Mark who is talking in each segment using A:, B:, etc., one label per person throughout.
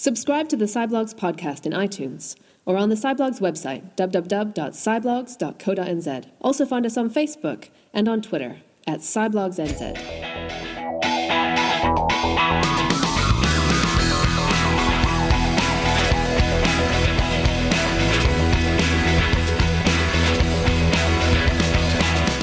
A: Subscribe to the Cyblogs podcast in iTunes or on the Cyblogs website, www.cyblogs.co.nz. Also find us on Facebook and on Twitter at CyblogsNZ.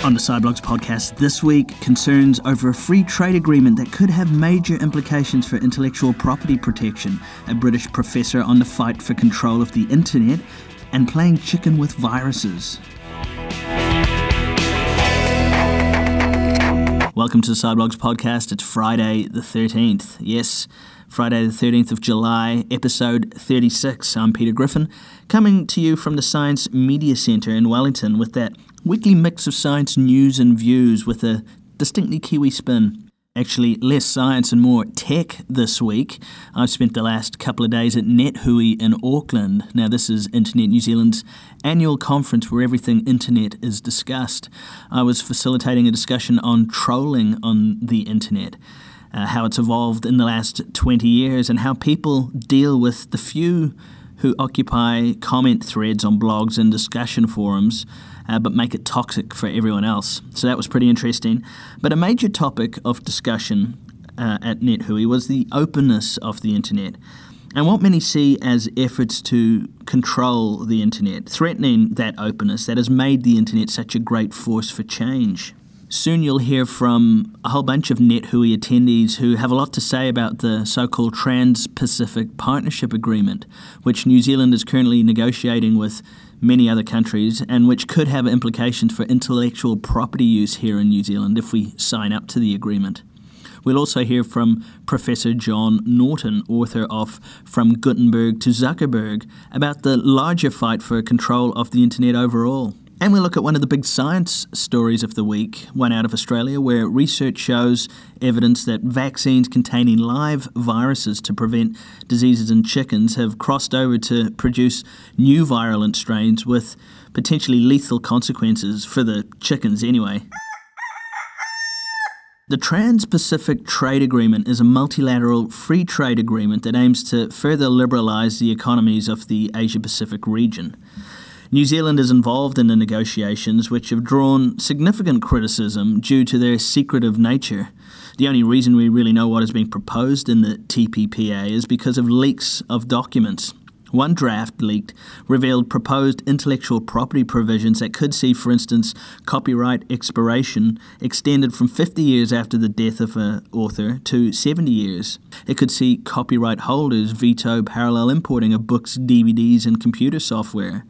B: On the Cyblogs podcast this week, concerns over a free trade agreement that could have major implications for intellectual property protection, a British professor on the fight for control of the internet, and playing chicken with viruses. Welcome to the Cyblogs podcast. It's Friday the 13th. Yes, Friday the 13th of July, episode 36. I'm Peter Griffin, coming to you from the Science Media Centre in Wellington with that weekly mix of science news and views with a distinctly Kiwi spin. Actually, less science and more tech this week. I've spent the last couple of days at NetHui in Auckland. Now, this is Internet New Zealand's annual conference where everything internet is discussed. I was facilitating a discussion on trolling on the internet. Uh, how it's evolved in the last 20 years and how people deal with the few who occupy comment threads on blogs and discussion forums uh, but make it toxic for everyone else. So that was pretty interesting. But a major topic of discussion uh, at NetHui was the openness of the internet and what many see as efforts to control the internet, threatening that openness that has made the internet such a great force for change. Soon you'll hear from a whole bunch of NetHui attendees who have a lot to say about the so called Trans Pacific Partnership Agreement, which New Zealand is currently negotiating with many other countries and which could have implications for intellectual property use here in New Zealand if we sign up to the agreement. We'll also hear from Professor John Norton, author of From Gutenberg to Zuckerberg, about the larger fight for control of the internet overall. And we look at one of the big science stories of the week, one out of Australia, where research shows evidence that vaccines containing live viruses to prevent diseases in chickens have crossed over to produce new virulent strains with potentially lethal consequences for the chickens, anyway. The Trans Pacific Trade Agreement is a multilateral free trade agreement that aims to further liberalise the economies of the Asia Pacific region. New Zealand is involved in the negotiations, which have drawn significant criticism due to their secretive nature. The only reason we really know what is being proposed in the TPPA is because of leaks of documents. One draft leaked revealed proposed intellectual property provisions that could see, for instance, copyright expiration extended from 50 years after the death of an author to 70 years. It could see copyright holders veto parallel importing of books, DVDs, and computer software.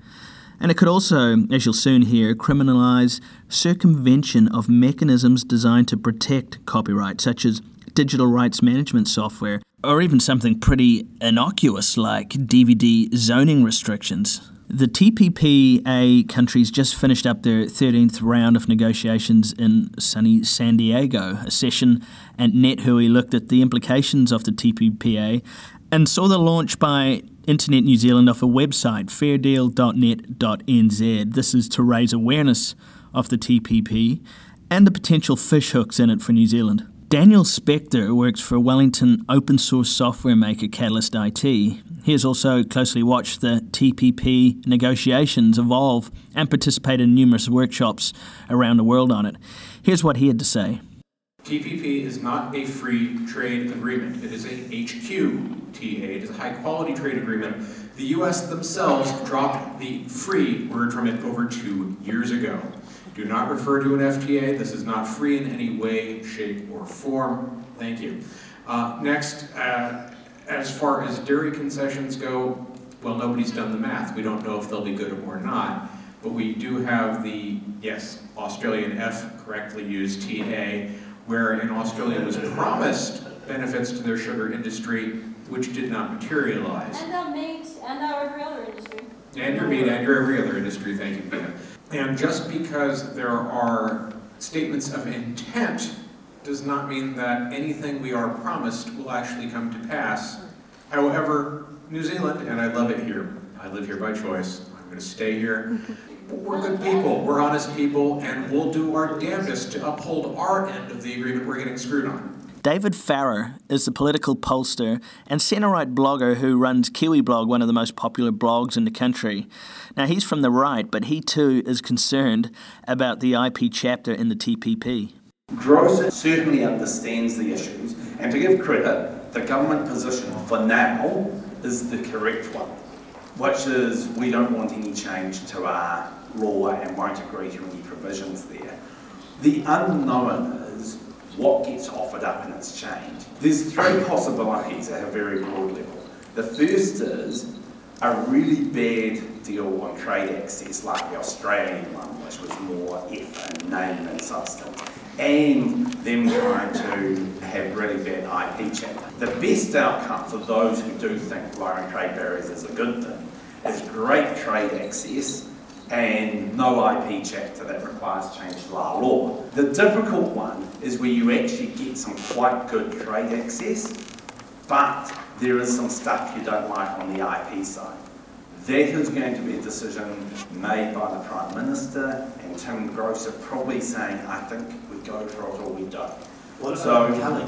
B: And it could also, as you'll soon hear, criminalise circumvention of mechanisms designed to protect copyright, such as digital rights management software, or even something pretty innocuous like DVD zoning restrictions. The TPPA countries just finished up their 13th round of negotiations in sunny San Diego. A session at NetHui looked at the implications of the TPPA and saw the launch by Internet New Zealand off a website, fairdeal.net.nz. This is to raise awareness of the TPP and the potential fishhooks in it for New Zealand. Daniel Spector works for Wellington open source software maker Catalyst IT. He has also closely watched the TPP negotiations evolve and participated in numerous workshops around the world on it. Here's what he had to say.
C: TPP is not a free trade agreement. It is a HQTA. It is a high quality trade agreement. The US themselves dropped the free word from it over two years ago. Do not refer to an FTA. This is not free in any way, shape, or form. Thank you. Uh, next, uh, as far as dairy concessions go, well, nobody's done the math. We don't know if they'll be good or not. But we do have the, yes, Australian F correctly used TA where in Australia was promised benefits to their sugar industry, which did not materialize.
D: And our meat and our every other industry.
C: And your meat and your every other industry, thank you, Pina. And just because there are statements of intent does not mean that anything we are promised will actually come to pass. However, New Zealand, and I love it here, I live here by choice, I'm going to stay here. We're good people, we're honest people, and we'll do our damnedest to uphold our end of the agreement we're getting screwed on.
B: David Farrer is the political pollster and centre right blogger who runs Kiwiblog, one of the most popular blogs in the country. Now, he's from the right, but he too is concerned about the IP chapter in the TPP.
E: Gross certainly understands the issues, and to give credit, the government position for now is the correct one, which is we don't want any change to our law and won't agree to any provisions there. The unknown is what gets offered up in exchange. There's three possibilities at a very broad level. The first is a really bad deal on trade access, like the Australian one, which was more F in name than substance, and them trying to have really bad IP chapter. The best outcome for those who do think lowering trade barriers is a good thing is great trade access and no IP chapter that requires change to our law. The difficult one is where you actually get some quite good trade access, but there is some stuff you don't like on the IP side. That is going to be a decision made by the Prime Minister and Tim Gross are probably saying, I think we go for it or we don't.
F: What about
E: So-
F: Kelly?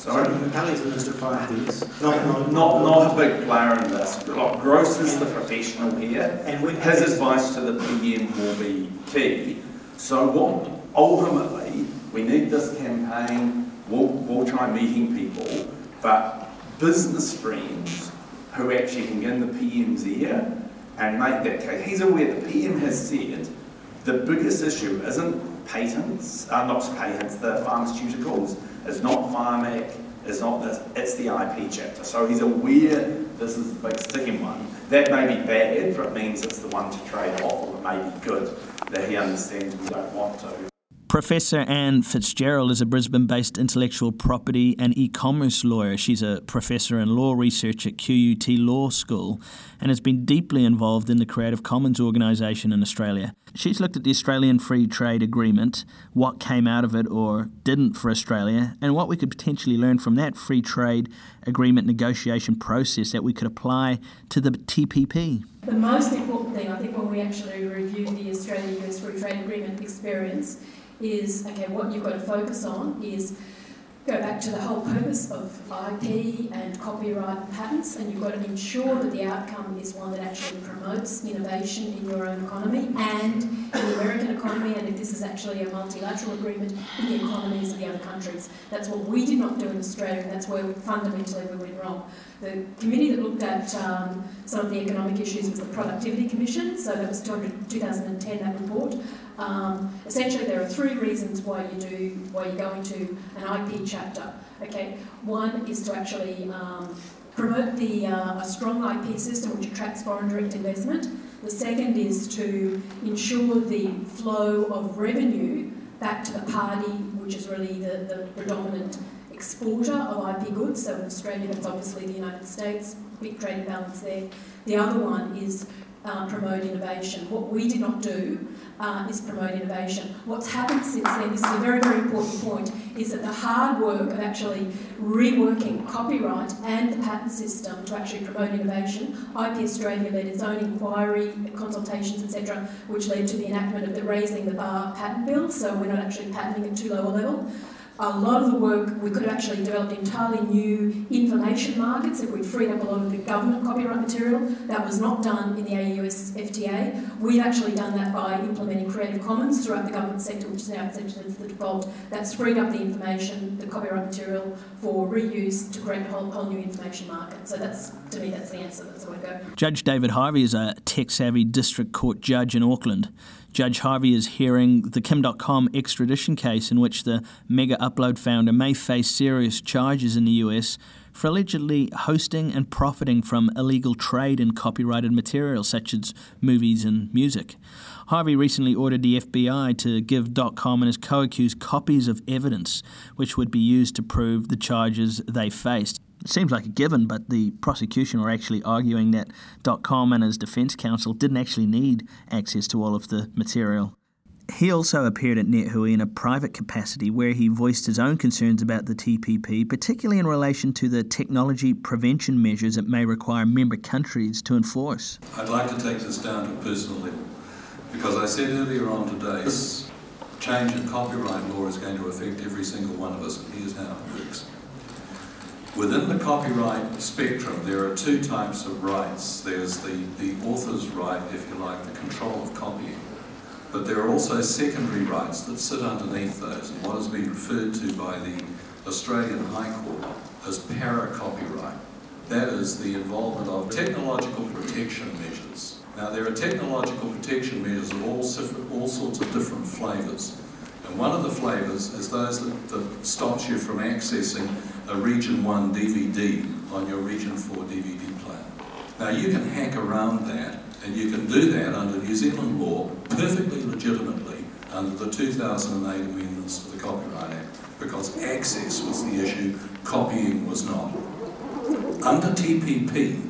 E: Sorry?
F: Kelly's Minister prior to this. No, no,
E: Not, not a big player in this. Gross is the professional here.
F: And we-
E: His advice to the PM will be key. So what, ultimately, we need this campaign, we'll, we'll try meeting people, but business friends who actually can get in the PM's ear and make that case. He's aware the PM has said the biggest issue isn't patents, uh, not patents, the pharmaceuticals, it's not pharmac, it's not this, it's the IP chapter. So he's aware this is the big sticking one. That may be bad, but it means it's the one to trade off, or it may be good that he understands we don't want to.
B: Professor Anne Fitzgerald is a Brisbane based intellectual property and e commerce lawyer. She's a professor in law research at QUT Law School and has been deeply involved in the Creative Commons organisation in Australia. She's looked at the Australian Free Trade Agreement, what came out of it or didn't for Australia, and what we could potentially learn from that free trade agreement negotiation process that we could apply to the TPP.
G: The most important thing, I think, when we actually review the Australia-US Free Trade Agreement experience is, okay, what you've got to focus on is go back to the whole purpose of IP and copyright and patents, and you've got to ensure that the outcome is one that actually promotes innovation in your own economy and in the American economy, and if this is actually a multilateral agreement, in the economies of the other countries. That's what we did not do in Australia, and that's where fundamentally we went wrong. The committee that looked at um, some of the economic issues was the Productivity Commission, so that was 200, 2010, that report. Um, essentially, there are three reasons why you do, why you go into an IP chapter. Okay, one is to actually um, promote the uh, a strong IP system which attracts foreign direct investment. The second is to ensure the flow of revenue back to the party, which is really the, the predominant exporter of IP goods. So in Australia, that's obviously the United States, big trade imbalance there. The other one is uh, promote innovation. What we did not do uh, is promote innovation. What's happened since then, this is a very, very important point, is that the hard work of actually reworking copyright and the patent system to actually promote innovation, IP Australia led its own inquiry, consultations, etc., which led to the enactment of the Raising the Bar patent bill, so we're not actually patenting at too low a level. A lot of the work, we could actually developed entirely new information markets if we'd freed up a lot of the government copyright material. That was not done in the AUS FTA. We've actually done that by implementing Creative Commons throughout the government sector, which is now essentially the default. That's freed up the information, the copyright material for reuse to create a whole, whole new information market. So that's, to me, that's the answer. That's the way to go.
B: Judge David Harvey is a tech savvy district court judge in Auckland. Judge Harvey is hearing the Kim.com extradition case in which the Mega Upload founder may face serious charges in the US for allegedly hosting and profiting from illegal trade in copyrighted material such as movies and music. Harvey recently ordered the FBI to give .com and his co-accused copies of evidence which would be used to prove the charges they faced. Seems like a given, but the prosecution were actually arguing that .com and his defence counsel didn't actually need access to all of the material. He also appeared at NetHui in a private capacity where he voiced his own concerns about the TPP, particularly in relation to the technology prevention measures it may require member countries to enforce.
H: I'd like to take this down to a personal level because I said earlier on today, this change in copyright law is going to affect every single one of us, and here's how it works. Within the copyright spectrum, there are two types of rights. There's the, the author's right, if you like, the control of copying. But there are also secondary rights that sit underneath those, and what has been referred to by the Australian High Court as para-copyright. That is the involvement of technological protection measures. Now, there are technological protection measures of all, all sorts of different flavours. And one of the flavours is those that, that stops you from accessing a Region 1 DVD on your Region 4 DVD player. Now, you can hack around that, and you can do that under New Zealand law perfectly legitimately under the 2008 amendments to the Copyright Act, because access was the issue, copying was not. Under TPP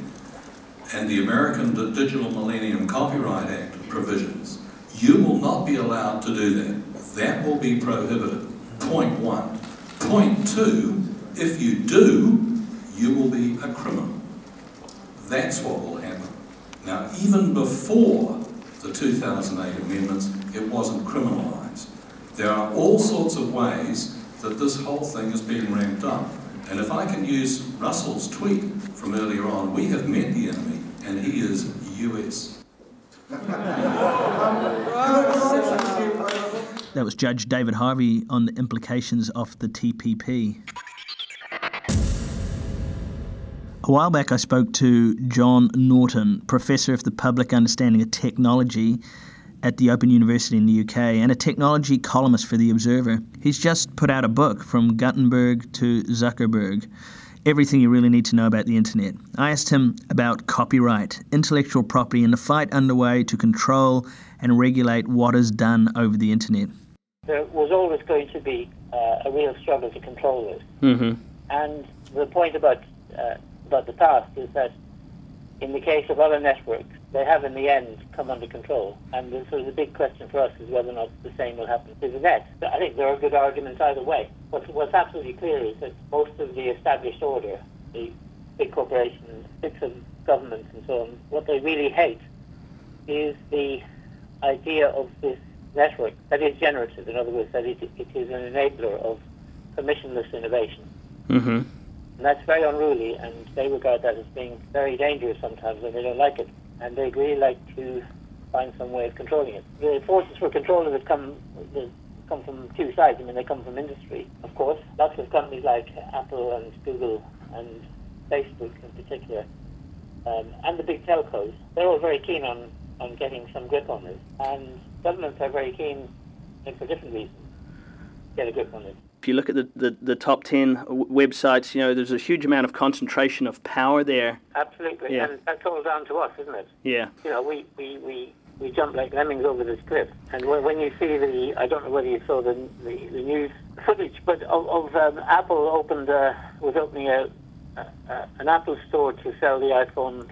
H: and the American Digital Millennium Copyright Act provisions, you will not be allowed to do that. That will be prohibited. Point one. Point two, if you do, you will be a criminal. That's what will happen. Now, even before the 2008 amendments, it wasn't criminalised. There are all sorts of ways that this whole thing is being ramped up. And if I can use Russell's tweet from earlier on, we have met the enemy, and he is US.
B: That was Judge David Harvey on the implications of the TPP. A while back, I spoke to John Norton, Professor of the Public Understanding of Technology at the Open University in the UK and a technology columnist for The Observer. He's just put out a book, From Gutenberg to Zuckerberg Everything You Really Need to Know About the Internet. I asked him about copyright, intellectual property, and the fight underway to control and regulate what is done over the Internet.
I: There was always going to be uh, a real struggle to control this.
B: Mm-hmm.
I: And the point about uh, about the past is that in the case of other networks, they have in the end come under control. And the, so the big question for us is whether or not the same will happen to the net. I think there are good arguments either way. What's, what's absolutely clear is that most of the established order, the big corporations, bits of governments and so on, what they really hate is the idea of this network that is generative. In other words, that it, it is an enabler of permissionless innovation.
B: Mm-hmm.
I: And that's very unruly, and they regard that as being very dangerous sometimes, and they don't like it. And they'd really like to find some way of controlling it. The forces for controlling it come come from two sides. I mean, they come from industry, of course. Lots of companies like Apple and Google and Facebook in particular, um, and the big telcos, they're all very keen on, on getting some grip on this. And governments are very keen, and for different reasons, get a grip on it
B: if you look at the, the, the top 10 websites, you know, there's a huge amount of concentration of power there.
I: Absolutely.
B: Yeah.
I: And that's all down to us, isn't it?
B: Yeah.
I: You know, we, we, we, we jump like lemmings over this cliff. And when, when you see the, I don't know whether you saw the, the, the news footage, but of, of um, Apple opened, uh, was opening a, a, an Apple store to sell the iPhone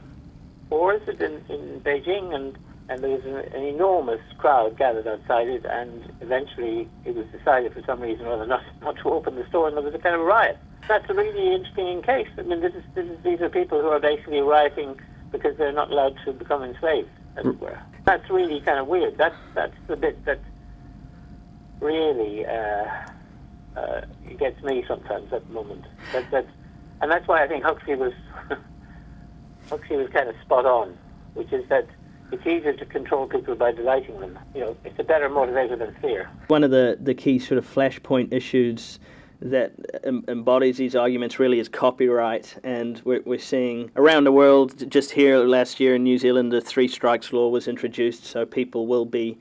I: 4, is it, in, in Beijing? And and there was an, an, enormous crowd gathered outside it, and eventually it was decided for some reason or other not, not to open the store, and there was a kind of riot. That's a really interesting case. I mean, this is, this is, these are people who are basically rioting because they're not allowed to become enslaved, as it were. That's really kind of weird. That's, that's the bit that really uh, uh, gets me sometimes at the moment. That, that's, and that's why I think Huxley was, Huxley was kind of spot on, which is that it's easier to control people by delighting them. You know, it's a better motivator than fear.
B: One of the, the key sort of flashpoint issues that embodies these arguments really is copyright. And we're, we're seeing around the world, just here last year in New Zealand, the three strikes law was introduced, so people will be.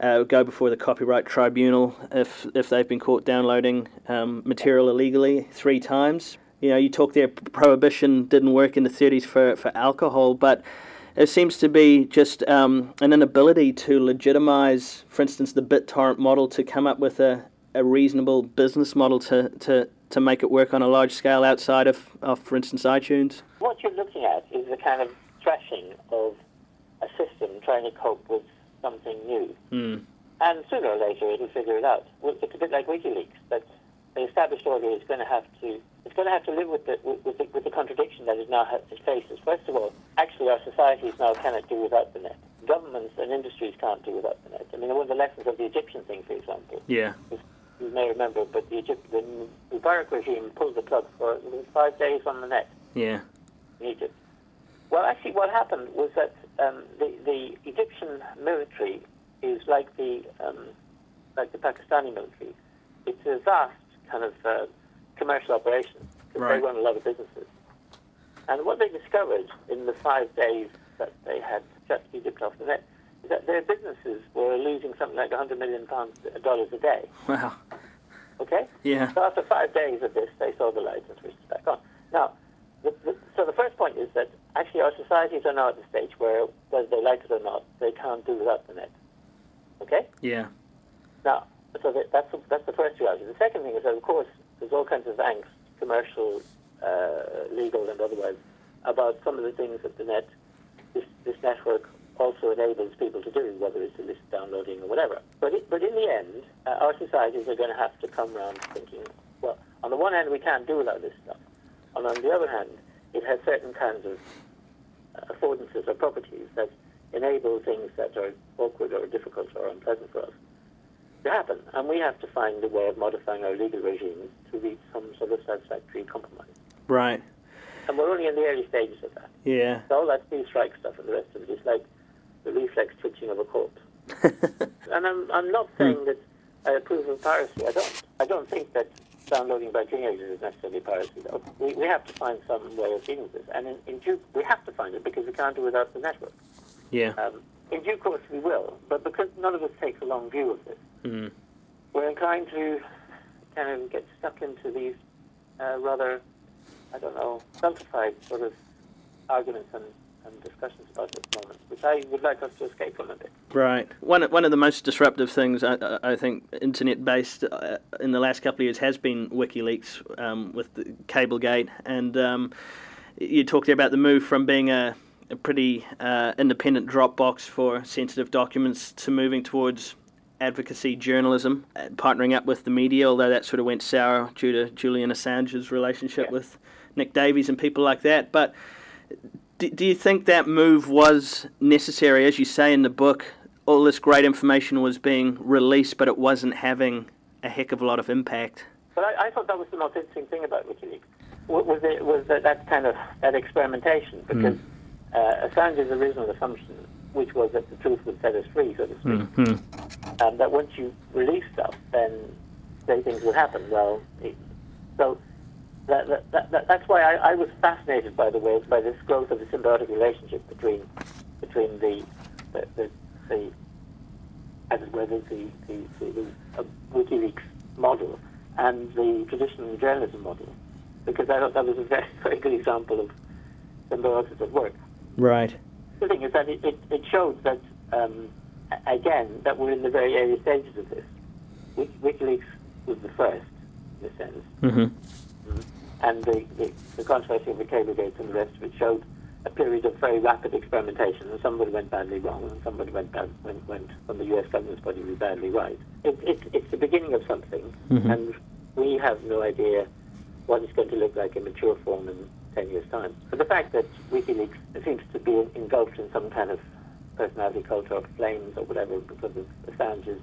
B: Uh, go before the copyright tribunal if if they've been caught downloading um, material illegally three times. You know, you talk there, prohibition didn't work in the 30s for, for alcohol, but there seems to be just um, an inability to legitimize, for instance, the BitTorrent model to come up with a, a reasonable business model to, to, to make it work on a large scale outside of, of, for instance, iTunes.
I: What you're looking at is the kind of thrashing of a system trying to cope with something new.
B: Mm.
I: And sooner or later it'll figure it out. It's a bit like WikiLeaks, that the established order is going to have to it's going to have to live with the, with, the, with the contradiction that it now faces. First of all, actually our societies now cannot do without the net. governments and industries can't do without the net. I mean, one of the lessons of the Egyptian thing, for example,
J: Yeah.
I: you may remember, but the Egyptian the Mubarak regime pulled the plug for five days on the net
J: Yeah.
I: in Egypt. Well, actually, what happened was that um, the, the Egyptian military is like the um, like the Pakistani military. It's a vast kind of uh, commercial operations because
J: Right.
I: they run a lot of businesses. And what they discovered in the five days that they had shut Egypt off the net is that their businesses were losing something like 100 million pounds uh, dollars a day.
J: Wow.
I: Okay.
J: Yeah.
I: So after five days of this, they saw the light and switched it back on. Now, the, the, so the first point is that actually our societies are now at the stage where, whether they like it or not, they can't do without the net. Okay?
J: Yeah.
I: Now, so that, that's, that's the first reality. The second thing is that, of course, there's all kinds of angst, commercial, uh, legal, and otherwise, about some of the things that the net, this, this network also enables people to do, whether it's illicit downloading or whatever. But, it, but in the end, uh, our societies are going to have to come around thinking, well, on the one hand, we can't do without this stuff. And on the other hand, it has certain kinds of affordances or properties that enable things that are awkward or difficult or unpleasant for us to happen. And we have to find a way of modifying our legal regimes to reach some sort of satisfactory compromise.
J: Right.
I: And we're only in the early stages of that.
J: Yeah.
I: So all that steel strike stuff and the rest of it is like the reflex twitching of a corpse. and I'm, I'm not saying that I approve of piracy. I don't. I don't think that downloading by teenagers is necessarily piracy, though. We, we have to find some way of dealing with this. And in, in due, we have to find it because we can't do it without the network.
J: Yeah.
I: Um, in due course, we will. But because none of us takes a long view of this,
J: Mm.
I: we're inclined to kind of get stuck into these uh, rather, I don't know, stultified sort of arguments and, and discussions about this moment, which I would like us to escape from a bit.
J: Right. One one of the most disruptive things I, I I think internet based uh, in the last couple of years has been WikiLeaks um, with the Cablegate, and um, you talked about the move from being a, a pretty uh, independent Dropbox for sensitive documents to moving towards advocacy journalism, uh, partnering up with the media, although that sort of went sour due to Julian Assange's relationship
I: Yeah.
J: with Nick Davies and people like that. But do, do you think that move was necessary? As you say in the book, all this great information was being released, but it wasn't having a heck of a lot of impact.
I: But I, I thought that was the most interesting thing about WikiLeaks wa- was it was that, that kind of that experimentation because uh, Assange's original assumption, which was that the truth would set us free, so to speak, and that once you release stuff, then say things would happen. Well, it, so that, that, that, that, that's why I, I was fascinated by the way by this growth of the symbiotic relationship between between the the, the, the as it were, the, the, the, the, the uh, WikiLeaks model and the traditional journalism model, because I thought that was a very, very good example of symbiosis at work.
J: Right.
I: The thing is that it, it, it showed that, um, again, that we're in the very early stages of this. Wik- WikiLeaks was the first, in a sense,
J: Mm-hmm.
I: and the, the, the controversy of the Cablegate and the rest of it showed a period of very rapid experimentation, and some of it went badly wrong, and somebody went, bad, went, went from the US government's point of view badly right. It, it, it's the beginning of something, and we have no idea what it's going to look like in mature form in 10 years' time. But the fact that WikiLeaks seems to be engulfed in some kind of personality cult or flames or whatever because of Assange is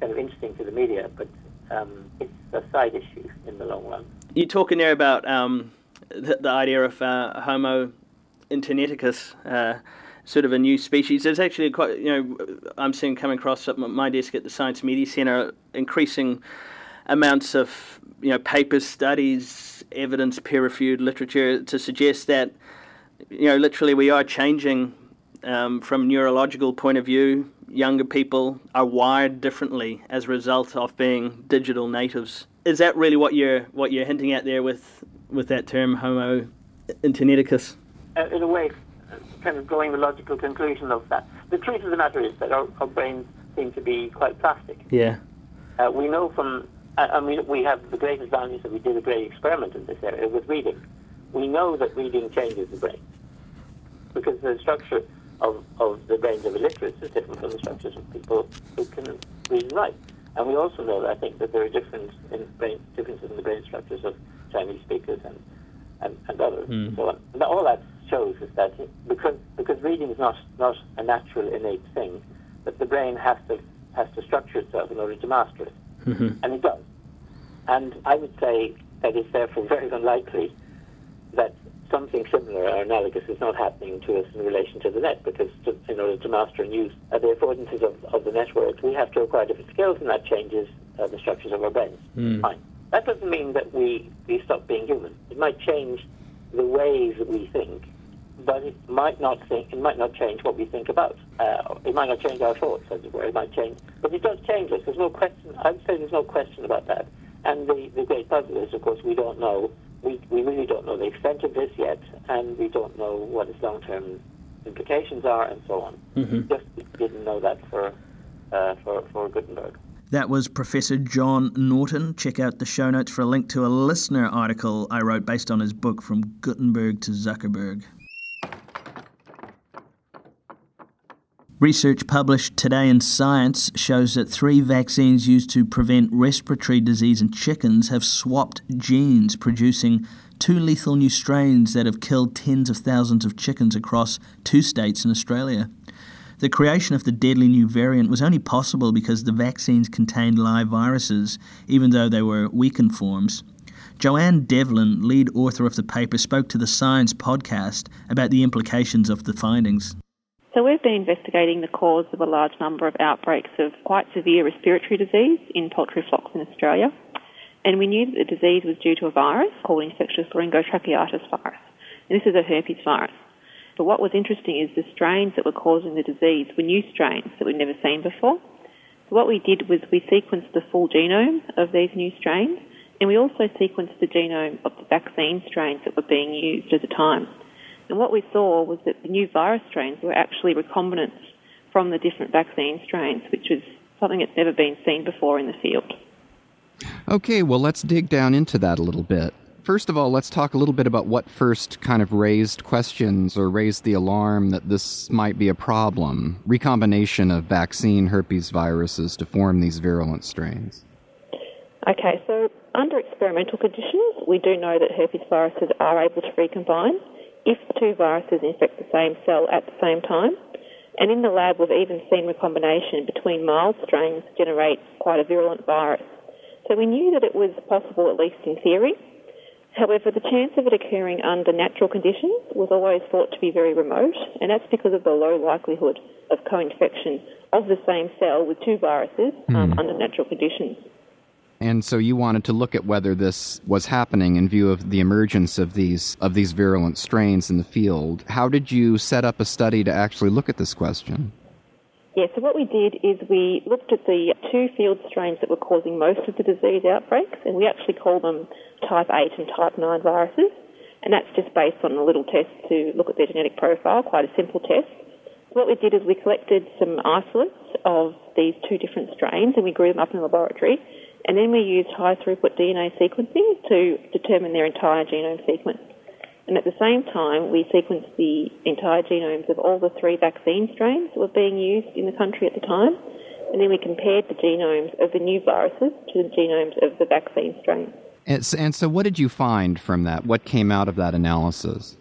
I: kind of interesting to the media, but um, it's a side issue in the long run.
J: You're talking there about um, the, the idea of uh, Homo interneticus, uh, sort of a new species. There's actually quite, you know, I'm seeing coming across at my desk at the Science Media Centre increasing amounts of, you know, papers, studies, evidence, peer-reviewed literature to suggest that, you know, literally we are changing um, from a neurological point of view. Younger people are wired differently as a result of being digital natives. Is that really what you're what you're hinting at there with with that term Homo interneticus?
I: uh, in a way, kind of drawing the logical conclusion of that. The truth of the matter is that our, our brains seem to be quite plastic.
J: Yeah.
I: Uh, we know from, I, mean, we have the great advantage that we did a great experiment in this area with reading. We know that reading changes the brain because the structure of, of the brains of illiterates is different from the structures of people who can read and write. And we also know, I think, that there are different in brain, differences in the brain structures of Chinese speakers and, and, and others.
J: Mm.
I: So on. And all that shows is that because because reading is not not a natural innate thing, that the brain has to has to structure itself in order to master it, and it does. And I would say that it's therefore very unlikely that something similar or analogous is not happening to us in relation to the net, because to, in order to master and use uh, the affordances of, of the network, we have to acquire different skills, and that changes uh, the structures of our brains. Fine. That doesn't mean that we, we stop being human. It might change the ways that we think, but it might not think it might not change what we think about. Uh, it might not change our thoughts, as it were. It might change, but it does change us. There's no question. I would say there's no question about that. And the, the great puzzle is, of course, we don't know. We, we really don't know the extent of this yet, and we don't know what its long-term implications are, and so on. Just didn't know that for uh, for for Gutenberg.
B: That was Professor John Norton. Check out the show notes for a link to a listener article I wrote based on his book From Gutenberg to Zuckerberg. Research published today in Science shows that three vaccines used to prevent respiratory disease in chickens have swapped genes, producing two lethal new strains that have killed tens of thousands of chickens across two states in Australia. The creation of the deadly new variant was only possible because the vaccines contained live viruses, even though they were weakened forms. Joanne Devlin, lead author of the paper, spoke to the Science podcast about the implications of the findings.
K: So we've been investigating the cause of a large number of outbreaks of quite severe respiratory disease in poultry flocks in Australia. And we knew that the disease was due to a virus called infectious laryngotracheitis virus. And this is a herpes virus. But what was interesting is the strains that were causing the disease were new strains that we'd never seen before. So what we did was we sequenced the full genome of these new strains and we also sequenced the genome of the vaccine strains that were being used at the time. And what we saw was that the new virus strains were actually recombinants from the different vaccine strains, which was something that's never been seen before in the field.
L: Okay, well, let's dig down into that a little bit. First of all, let's talk a little bit about what first kind of raised questions or raised the alarm that this might be a problem recombination of vaccine herpes viruses to form these virulent strains.
K: Okay, so under experimental conditions, we do know that herpes viruses are able to recombine if two viruses infect the same cell at the same time. And in the lab, we've even seen recombination between mild strains generate quite a virulent virus. So we knew that it was possible, at least in theory. However, the chance of it occurring under natural conditions was always thought to be very remote, and that's because of the low likelihood of co-infection of the same cell with two viruses um, under natural conditions.
L: And so you wanted to look at whether this was happening in view of the emergence of these of these virulent strains in the field. How did you set up a study to actually look at this question?
K: Yeah, so what we did is we looked at the two field strains that were causing most of the disease outbreaks, and we actually call them type 8 and type 9 viruses. And that's just based on a little test to look at their genetic profile, quite a simple test. What we did is we collected some isolates of these two different strains and we grew them up in the laboratory. And then we used high throughput DNA sequencing to determine their entire genome sequence. And at the same time, we sequenced the entire genomes of all the three vaccine strains that were being used in the country at the time. And then we compared the genomes of the new viruses to the genomes of the vaccine strains.
L: And, s- and so, what did you find from that? What came out of that analysis?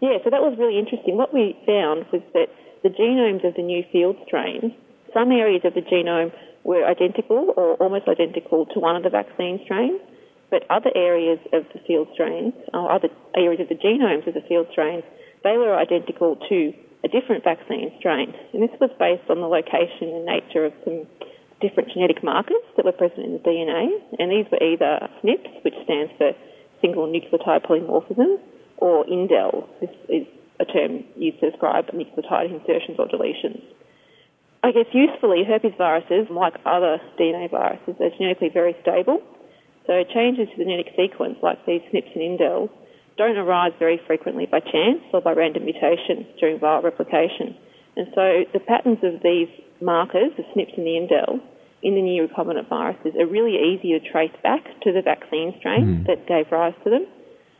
K: Yeah, so that was really interesting. What we found was that the genomes of the new field strains, some areas of the genome were identical or almost identical to one of the vaccine strains, but other areas of the field strains, or other areas of the genomes of the field strains, they were identical to a different vaccine strain. And this was based on the location and nature of some different genetic markers that were present in the DNA, and these were either SNPs, which stands for single nucleotide polymorphism, or indels. This is a term used to describe nucleotide insertions or deletions. I guess usefully, herpes viruses, like other DNA viruses, are genetically very stable. So changes to the genetic sequence, like these SNPs and indels, don't arise very frequently by chance or by random mutation during viral replication. And so the patterns of these markers, the SNPs and the indels, in the new recombinant viruses are really easy to trace back to the vaccine strain mm. that gave rise to them.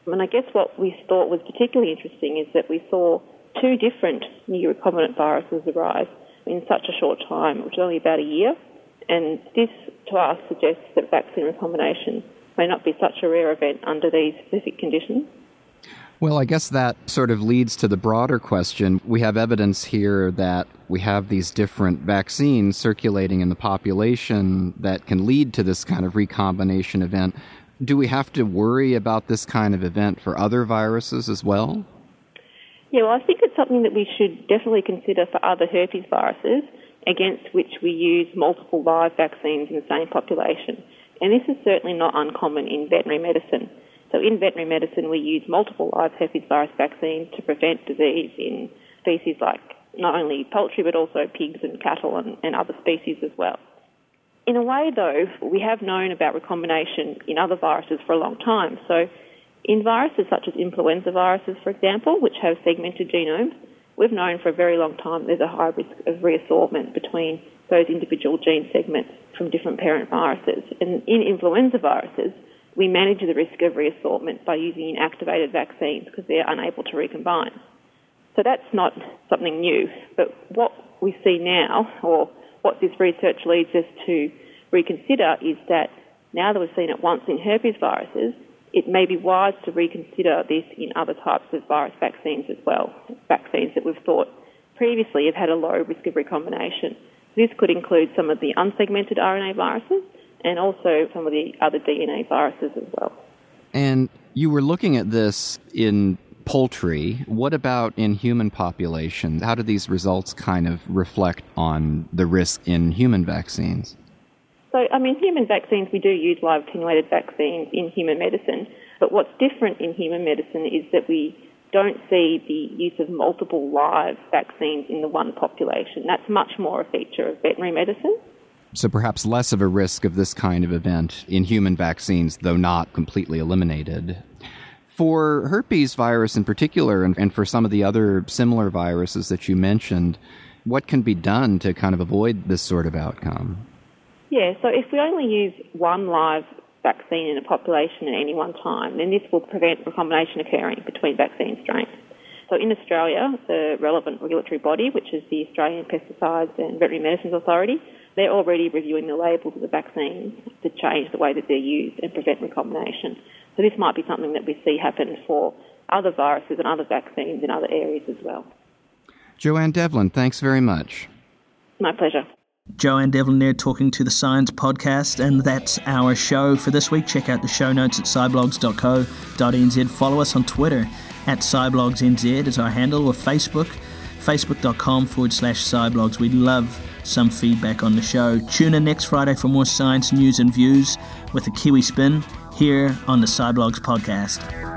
K: And I guess what we thought was particularly interesting is that we saw two different new recombinant viruses arise in such a short time, which is only about a year. And this, to us, suggests that vaccine recombination may not be such a rare event under these specific conditions.
L: Well, I guess that sort of leads to the broader question. We have evidence here that we have these different vaccines circulating in the population that can lead to this kind of recombination event. Do we have to worry about this kind of event for other viruses as well?
K: Yeah, well, I think it's something that we should definitely consider for other herpes viruses against which we use multiple live vaccines in the same population. And this is certainly not uncommon in veterinary medicine. So in veterinary medicine, we use multiple live herpes virus vaccines to prevent disease in species like not only poultry but also pigs and cattle and, and other species as well. In a way, though, we have known about recombination in other viruses for a long time. So in viruses such as influenza viruses, for example, which have segmented genomes, we've known for a very long time there's a high risk of reassortment between those individual gene segments from different parent viruses. And in influenza viruses, we manage the risk of reassortment by using inactivated vaccines because they're unable to recombine. So that's not something new. But what we see now, or what this research leads us to reconsider, is that now that we've seen it once in herpes viruses, it may be wise to reconsider this in other types of virus vaccines as well, vaccines that we've thought previously have had a low risk of recombination. This could include some of the unsegmented RNA viruses and also some of the other DNA viruses as well.
L: And you were looking at this in poultry. What about in human population? How do these results kind of reflect on the risk in human vaccines?
K: So, I mean, human vaccines, we do use live attenuated vaccines in human medicine, but what's different in human medicine is that we don't see the use of multiple live vaccines in the one population. That's much more a feature of veterinary medicine.
L: So perhaps less of a risk of this kind of event in human vaccines, though not completely eliminated. For herpes virus in particular, and, and for some of the other similar viruses that you mentioned, what can be done to kind of avoid this sort of outcome?
K: Yeah, so if we only use one live vaccine in a population at any one time, then this will prevent recombination occurring between vaccine strains. So in Australia, the relevant regulatory body, which is the Australian Pesticides and Veterinary Medicines Authority, they're already reviewing the labels of the vaccines to change the way that they're used and prevent recombination. So this might be something that we see happen for other viruses and other vaccines in other areas as well.
L: Joanne Devlin, thanks very much.
K: My pleasure.
B: Joanne Devlin talking to the Science Podcast, and that's our show for this week. Check out the show notes at cyblogs.co.nz. Follow us on Twitter at cyblogsnz is our handle, or Facebook, facebook.com forward slash sciblogs. We'd love some feedback on the show. Tune in next Friday for more science news and views with a Kiwi spin here on the Cyblogs Podcast.